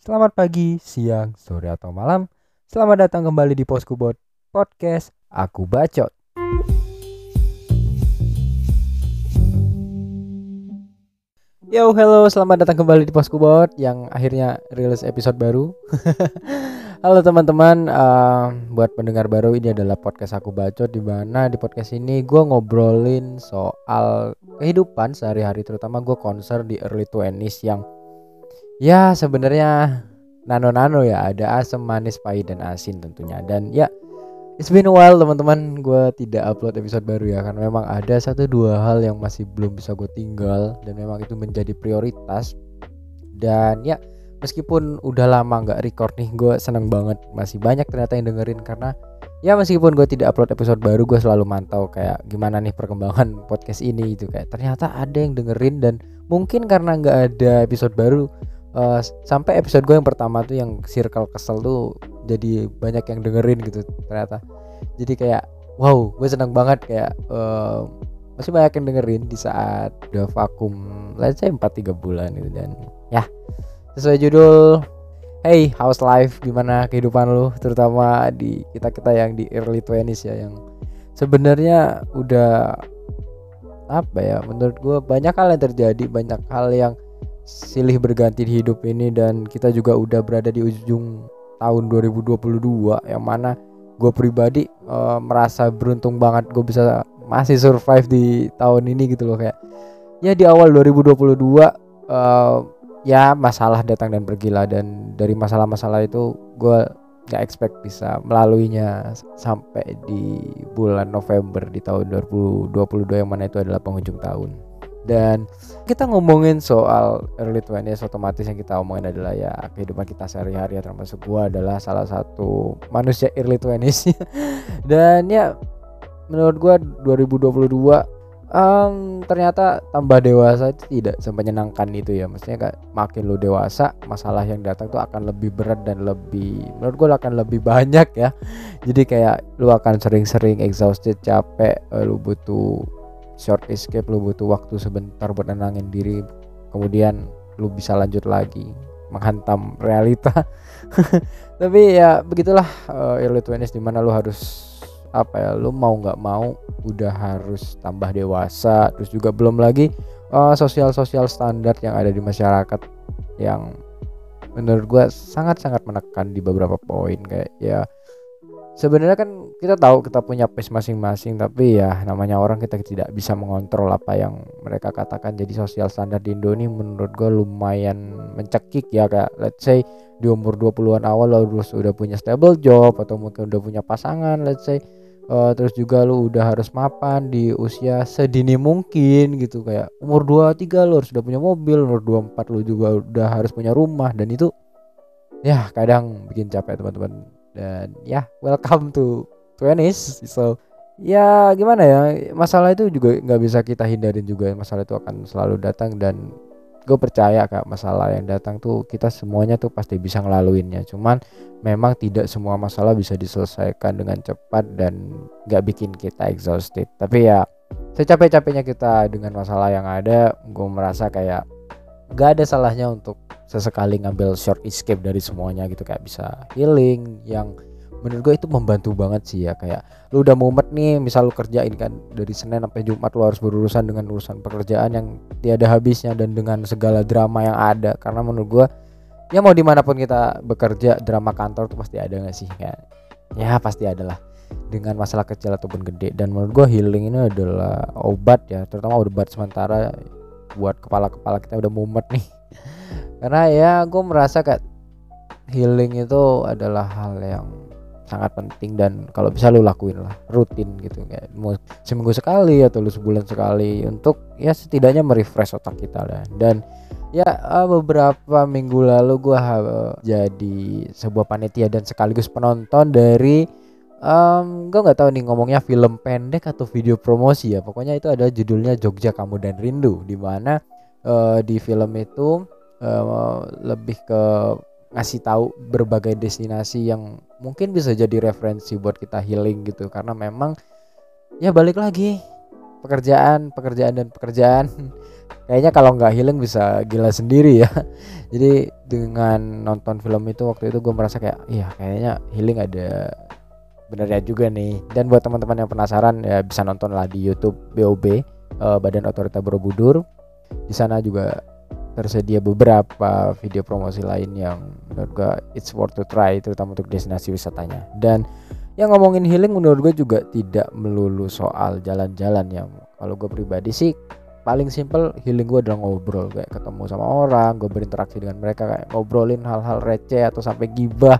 Selamat pagi, siang, sore atau malam. Selamat datang kembali di Poskubot Podcast Aku Bacot. Yo, hello, selamat datang kembali di Poskubot yang akhirnya rilis episode baru. halo teman-teman, uh, buat pendengar baru ini adalah podcast Aku Bacot di mana di podcast ini gue ngobrolin soal kehidupan sehari-hari terutama gue konser di early 20s yang ya sebenarnya nano-nano ya ada asam manis pahit dan asin tentunya. Dan ya it's been a while teman-teman gue tidak upload episode baru ya karena memang ada satu dua hal yang masih belum bisa gue tinggal dan memang itu menjadi prioritas. Dan ya meskipun udah lama nggak record nih gue seneng banget. Masih banyak ternyata yang dengerin karena ya meskipun gue tidak upload episode baru gue selalu mantau kayak gimana nih perkembangan podcast ini itu kayak ternyata ada yang dengerin dan mungkin karena nggak ada episode baru uh, sampai episode gue yang pertama tuh yang circle kesel tuh jadi banyak yang dengerin gitu ternyata. Jadi kayak wow gue seneng banget kayak uh, masih banyak yang dengerin di saat udah vakum let's say 4-3 bulan gitu dan ya sesuai judul. Hey house life? Gimana kehidupan lu? Terutama di kita kita yang di early 20s ya yang sebenarnya udah apa ya menurut gue banyak hal yang terjadi banyak hal yang silih berganti di hidup ini dan kita juga udah berada di ujung tahun 2022 yang mana gue pribadi uh, merasa beruntung banget gue bisa masih survive di tahun ini gitu loh kayak. Ya di awal 2022 uh, eh, ya masalah datang dan pergi lah dan dari masalah-masalah itu gue gak expect bisa melaluinya sampai di bulan November di tahun 2022 yang mana itu adalah penghujung tahun dan kita ngomongin soal early 20s otomatis yang kita omongin adalah ya kehidupan kita sehari-hari ya termasuk gua adalah salah satu manusia early 20s dan ya menurut gua 2022 um, ternyata tambah dewasa itu tidak semenyenangkan itu ya. Maksudnya kayak makin lu dewasa masalah yang datang tuh akan lebih berat dan lebih menurut gue akan lebih banyak ya. Jadi kayak lu akan sering-sering exhausted capek eh, lu butuh short escape lu butuh waktu sebentar buat nenangin diri kemudian lu bisa lanjut lagi menghantam realita. Tapi ya begitulah uh, early 20s di mana lu harus apa ya lu mau nggak mau udah harus tambah dewasa terus juga belum lagi uh, sosial sosial standar yang ada di masyarakat yang menurut gue sangat sangat menekan di beberapa poin. Kayak ya sebenarnya kan kita tahu kita punya pace masing-masing tapi ya namanya orang kita tidak bisa mengontrol apa yang mereka katakan. Jadi sosial standar di Indo ini menurut gue lumayan mencekik ya kayak let's say di umur 20-an awal lo harus udah punya stable job atau mungkin udah punya pasangan let's say uh, terus juga lu udah harus mapan di usia sedini mungkin gitu. Kayak umur 23 lu harus udah punya mobil umur 24 lu juga udah harus punya rumah dan itu ya kadang bikin capek teman-teman dan ya welcome to 20s so ya gimana ya masalah itu juga nggak bisa kita hindarin juga. Masalah itu akan selalu datang dan gue percaya kak masalah yang datang tuh kita semuanya tuh pasti bisa ngelaluinnya. Cuman memang tidak semua masalah bisa diselesaikan dengan cepat dan nggak bikin kita exhausted. Tapi ya secapek-capeknya kita dengan masalah yang ada gue merasa kayak gak ada salahnya untuk sesekali ngambil short escape dari semuanya gitu. Kayak bisa healing yang menurut gue itu membantu banget sih ya. Kayak lu udah mumet nih misal lu kerjain kan dari Senin sampai Jumat lu harus berurusan dengan urusan pekerjaan yang tiada habisnya dan dengan segala drama yang ada. Karena menurut gue ya mau di mana pun kita bekerja drama kantor tuh pasti ada gak sih? Kayak ya pasti ada lah. Dengan masalah kecil ataupun gede. Dan menurut gue healing ini adalah obat ya terutama obat sementara buat kepala-kepala kita udah mumet nih. Karena ya gue merasa kayak healing itu adalah hal yang sangat penting dan kalau bisa lu lakuin lah rutin gitu. Kayak mau seminggu sekali atau lu sebulan sekali untuk ya setidaknya merefresh otak kita lah dan ya eh, beberapa minggu lalu gue jadi sebuah panitia dan sekaligus penonton dari um, gue nggak tahu nih ngomongnya film pendek atau video promosi ya. Pokoknya itu ada judulnya Jogja Kamu dan Rindu di mana uh, di film itu uh, lebih ke ngasih tahu berbagai destinasi yang mungkin bisa jadi referensi buat kita healing gitu. Karena memang ya balik lagi pekerjaan pekerjaan dan pekerjaan. Kayaknya kalau nggak healing bisa gila sendiri ya. Jadi dengan nonton film itu waktu itu gue merasa kayak iya kayaknya healing ada benernya juga nih. Dan buat teman-teman yang penasaran ya bisa nonton lah di YouTube BOB uh, eh, Badan Otorita Borobudur. Di sana juga tersedia beberapa video promosi lain yang menurut gue it's worth to try terutama untuk destinasi wisatanya. Dan yang ngomongin healing menurut gue juga tidak melulu soal jalan-jalan yang kalau gue pribadi sih paling simple healing gue adalah ngobrol. Kayak ketemu sama orang gue berinteraksi dengan mereka kayak ngobrolin hal-hal receh atau sampai gibah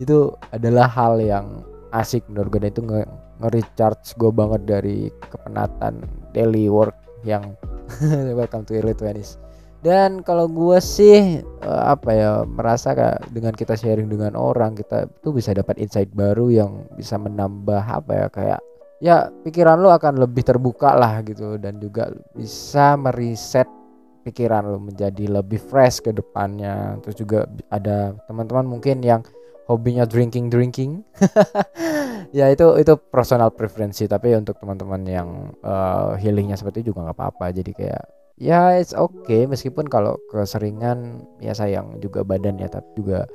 itu adalah hal yang asik menurut gue. Dan itu nge-recharge gue banget dari kepenatan daily work yang welcome to early 20s dan kalau gue sih uh, apa ya merasa kayak dengan kita sharing dengan orang kita tuh bisa dapat insight baru yang bisa menambah apa ya kayak ya pikiran lo akan lebih terbuka lah gitu. Dan juga bisa meriset pikiran lo menjadi lebih fresh ke depannya. Terus juga ada teman-teman mungkin yang hobinya drinking drinking. Ya itu itu personal preferensi tapi untuk teman-teman yang uh, healingnya seperti itu juga nggak apa-apa. Jadi kayak ya it's okay. Meskipun kalau keseringan ya sayang juga badan ya tapi juga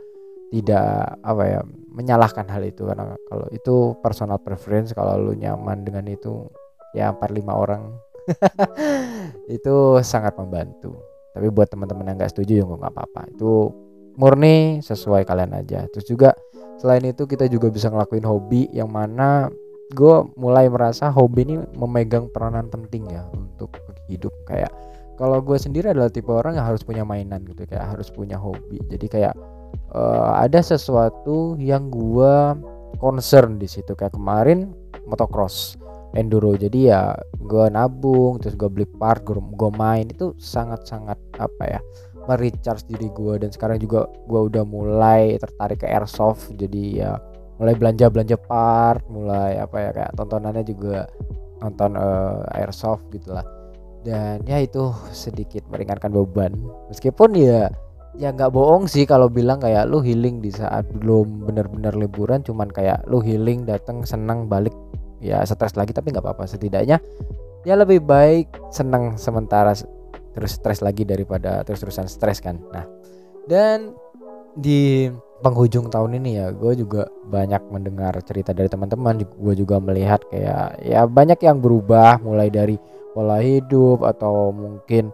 tidak apa ya menyalahkan hal itu. Karena kalau itu personal preference kalau lu nyaman dengan itu ya empat lima orang itu sangat membantu. Tapi buat teman-teman yang nggak setuju ya nggak apa-apa. Itu murni sesuai kalian aja. Terus juga selain itu kita juga bisa ngelakuin hobi yang mana gue mulai merasa hobi ini memegang peranan penting ya untuk hidup. Kayak kalau gue sendiri adalah tipe orang yang harus punya mainan gitu kayak harus punya hobi. Jadi kayak uh, ada sesuatu yang gua concern di situ. Kayak kemarin motocross enduro. Jadi ya gua nabung terus gua beli part gua, main. Itu sangat sangat apa ya merecharge diri gua dan sekarang juga gua udah mulai tertarik ke airsoft. Jadi ya mulai belanja belanja part mulai apa ya kayak tontonannya juga nonton uh, airsoft gitulah dan ya itu sedikit meringankan beban. Meskipun ya ya nggak bohong sih kalau bilang kayak lu healing di saat belum benar-benar liburan cuman kayak lu healing datang senang balik ya stres lagi tapi nggak apa-apa. Setidaknya ya lebih baik senang sementara terus stres lagi daripada terus-terusan stres kan. Nah dan di penghujung tahun ini ya gue juga banyak mendengar cerita dari teman-teman. Gue juga melihat kayak ya banyak yang berubah mulai dari pola hidup atau mungkin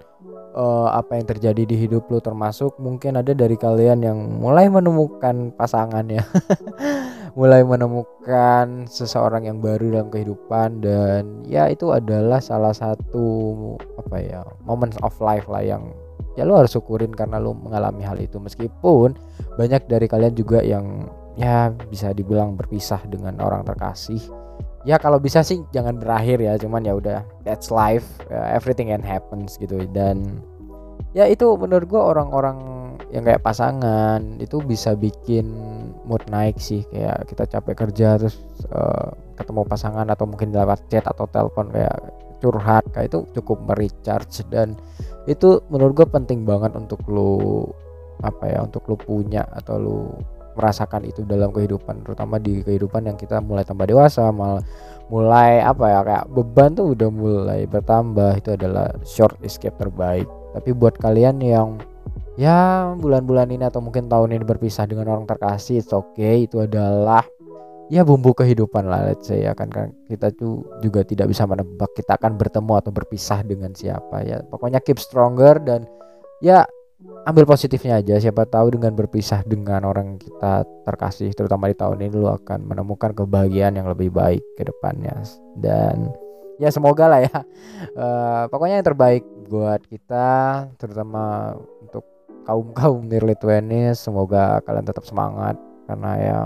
uh, apa yang terjadi di hidup lu termasuk mungkin ada dari kalian yang mulai menemukan pasangannya. Mulai menemukan seseorang yang baru dalam kehidupan dan ya itu adalah salah satu apa ya moments of life lah yang ya lu harus syukurin karena lu mengalami hal itu. Meskipun banyak dari kalian juga yang ya bisa dibilang berpisah dengan orang terkasih ya kalau bisa sih jangan berakhir ya cuman ya udah that's life uh, everything can happens gitu. Dan ya itu menurut gua orang-orang yang kayak pasangan itu bisa bikin mood naik sih. Kayak kita capek kerja terus uh, ketemu pasangan atau mungkin lewat chat atau telepon kayak curhat kayak itu cukup merecharge. Dan itu menurut gue penting banget untuk lu apa ya untuk lu punya atau lu merasakan itu dalam kehidupan terutama di kehidupan yang kita mulai tambah dewasa mal mulai apa ya kayak beban tuh udah mulai bertambah. Itu adalah short escape terbaik. Tapi buat kalian yang ya bulan-bulan ini atau mungkin tahun ini berpisah dengan orang terkasih oke okay. Itu adalah ya bumbu kehidupan lah let's say ya kan. Kan kita tuh juga tidak bisa menebak kita akan bertemu atau berpisah dengan siapa ya. Pokoknya keep stronger dan ya ambil positifnya aja siapa tahu dengan berpisah dengan orang kita terkasih terutama di tahun ini lu akan menemukan kebahagiaan yang lebih baik ke depannya. Dan ya semoga lah ya. Uh, pokoknya yang terbaik buat kita terutama untuk kaum kaum early 20 semoga kalian tetap semangat. Karena ya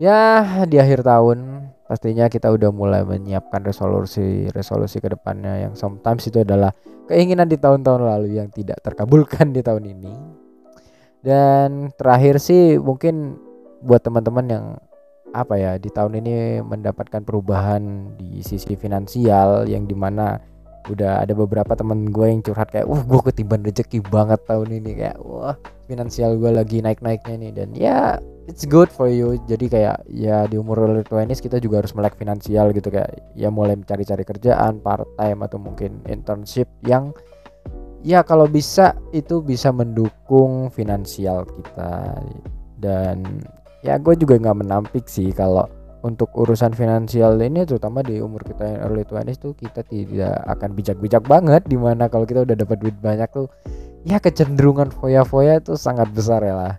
ya di akhir tahun pastinya kita udah mulai menyiapkan resolusi resolusi ke depannya yang sometimes itu adalah keinginan di tahun-tahun lalu yang tidak terkabulkan di tahun ini. Dan terakhir sih mungkin buat teman-teman yang apa ya di tahun ini mendapatkan perubahan di sisi finansial yang di mana udah ada beberapa temen gue yang curhat kayak wah gue ketiban rezeki banget tahun ini kayak wah finansial gue lagi naik-naiknya nih dan ya it's good for you. Jadi kayak ya di umur early 20 kita juga harus melek finansial gitu kayak ya mulai mencari-cari kerjaan part time atau mungkin internship yang ya kalau bisa itu bisa mendukung finansial kita. Dan ya gue juga nggak menampik sih kalau untuk urusan finansial ini terutama di umur kita yang early 20s tuh kita tidak akan bijak-bijak banget di mana kalau kita udah dapat duit banyak tuh ya kecenderungan foya-foya itu sangat besar ya lah.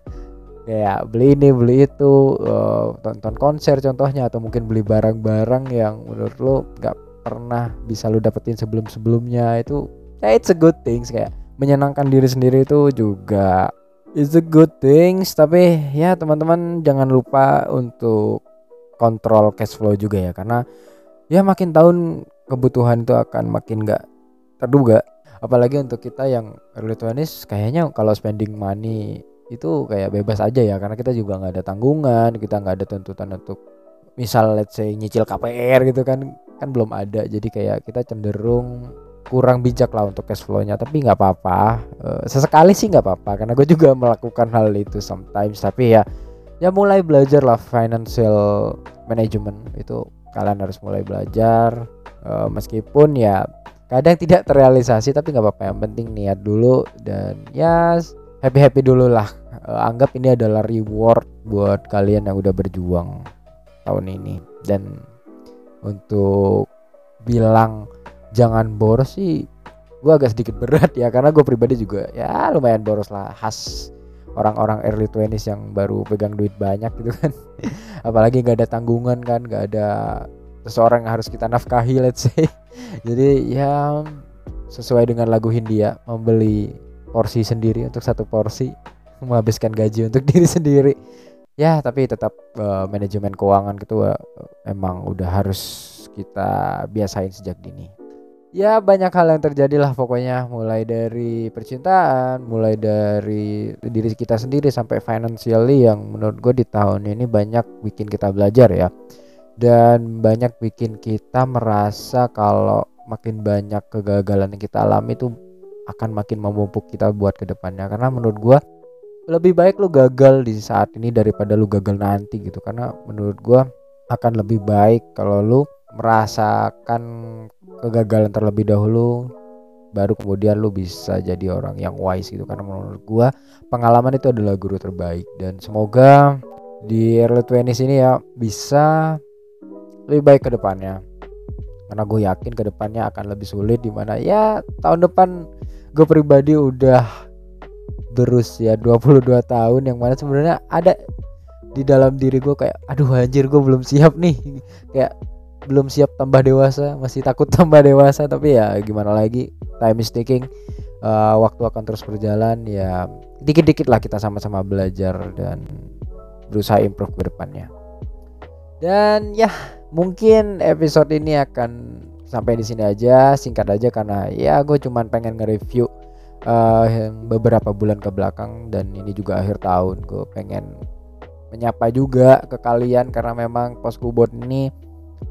Kayak beli ini beli itu uh, tonton konser contohnya atau mungkin beli barang-barang yang menurut lo nggak pernah bisa lo dapetin sebelum-sebelumnya itu ya it's a good things. Kayak menyenangkan diri sendiri itu juga it's a good things. Tapi ya teman-teman jangan lupa untuk kontrol cash flow juga ya karena ya makin tahun kebutuhan itu akan makin nggak terduga apalagi untuk kita yang early 20 kayaknya kalau spending money itu kayak bebas aja ya karena kita juga nggak ada tanggungan kita nggak ada tuntutan untuk misal let's say nyicil KPR gitu kan kan belum ada. Jadi kayak kita cenderung kurang bijak lah untuk cash flow-nya tapi nggak apa-apa. Uh, sesekali sih nggak apa-apa karena gue juga melakukan hal itu sometimes. Tapi ya ya mulai belajar lah financial management. Itu kalian harus mulai belajar. Uh, meskipun ya kadang tidak terrealisasi tapi nggak apa-apa. Yang penting niat dulu dan ya happy happy dulu lah. Uh, anggap ini adalah reward buat kalian yang udah berjuang tahun ini. Dan untuk bilang jangan boros sih gue agak sedikit berat ya. Karena gue pribadi juga ya lumayan boros lah. Khas orang-orang early 20s yang baru pegang duit banyak gitu kan. Apalagi nggak ada tanggungan kan nggak ada seseorang yang harus kita nafkahi let's say jadi ya sesuai dengan lagu Hindia membeli porsi sendiri untuk satu porsi menghabiskan gaji untuk diri sendiri. Ya tapi tetap uh, manajemen keuangan gitu uh, emang udah harus kita biasain sejak dini. Ya banyak hal yang terjadi lah pokoknya. Mulai dari percintaan mulai dari diri kita sendiri sampai financially yang menurut gue di tahun ini banyak bikin kita belajar ya dan banyak bikin kita merasa kalau makin banyak kegagalan yang kita alami itu akan makin memupuk kita buat ke depannya karena menurut gue lebih baik lu gagal di saat ini daripada lu gagal nanti gitu. Karena menurut gua akan lebih baik kalau lu merasakan kegagalan terlebih dahulu baru kemudian lu bisa jadi orang yang wise gitu. Karena menurut gua pengalaman itu adalah guru terbaik. Dan semoga di early 20 ini ya bisa lebih baik ke depannya. Karena gue yakin ke depannya akan lebih sulit di mana ya tahun depan gue pribadi udah berusia 22 tahun yang mana sebenarnya ada di dalam diri gue kayak aduh anjir gue belum siap nih. Kayak belum siap tambah dewasa masih takut tambah dewasa tapi ya gimana lagi time is ticking. Uh, waktu akan terus berjalan ya dikit-dikit lah kita sama-sama belajar dan berusaha improve ke depannya. Dan ya mungkin episode ini akan sampai di sini aja singkat aja karena ya gue cuman pengen nge-review uh, beberapa bulan ke belakang dan ini juga akhir tahun. Gue pengen menyapa juga ke kalian karena memang poskubot ini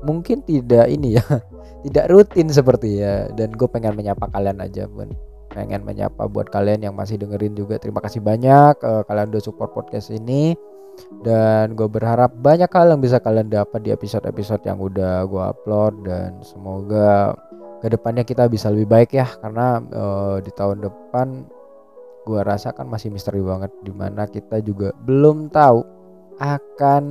mungkin tidak ini ya tidak rutin seperti ya. Dan gue pengen menyapa kalian aja pun pengen menyapa buat kalian yang masih dengerin juga. Terima kasih banyak uh, kalian udah support podcast ini dan gue berharap banyak hal yang bisa kalian dapat di episode-episode yang udah gue upload. Dan semoga ke depannya kita bisa lebih baik ya. Karena uh, di tahun depan gua rasa kan masih misteri banget. Di mana kita juga belum tahu akan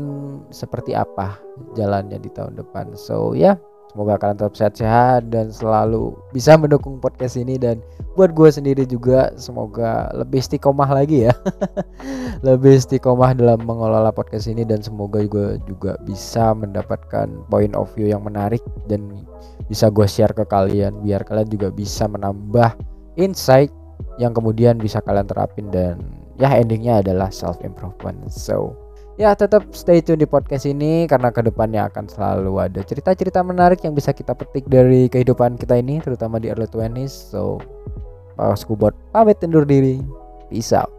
seperti apa jalannya di tahun depan. So ya. yeah, semoga kalian tetap sehat-sehat dan selalu bisa mendukung podcast ini. Dan buat gue sendiri juga semoga lebih istiqomah lagi ya. Lebih istiqomah dalam mengelola podcast ini dan semoga juga juga bisa mendapatkan point of view yang menarik dan bisa gue share ke kalian biar kalian juga bisa menambah insight yang kemudian bisa kalian terapin. Dan ya endingnya adalah self improvement so ya tetap stay tune di podcast ini karena ke depannya akan selalu ada cerita-cerita menarik yang bisa kita petik dari kehidupan kita ini terutama di early 20s so Pak Skubot pamit undur diri. Peace out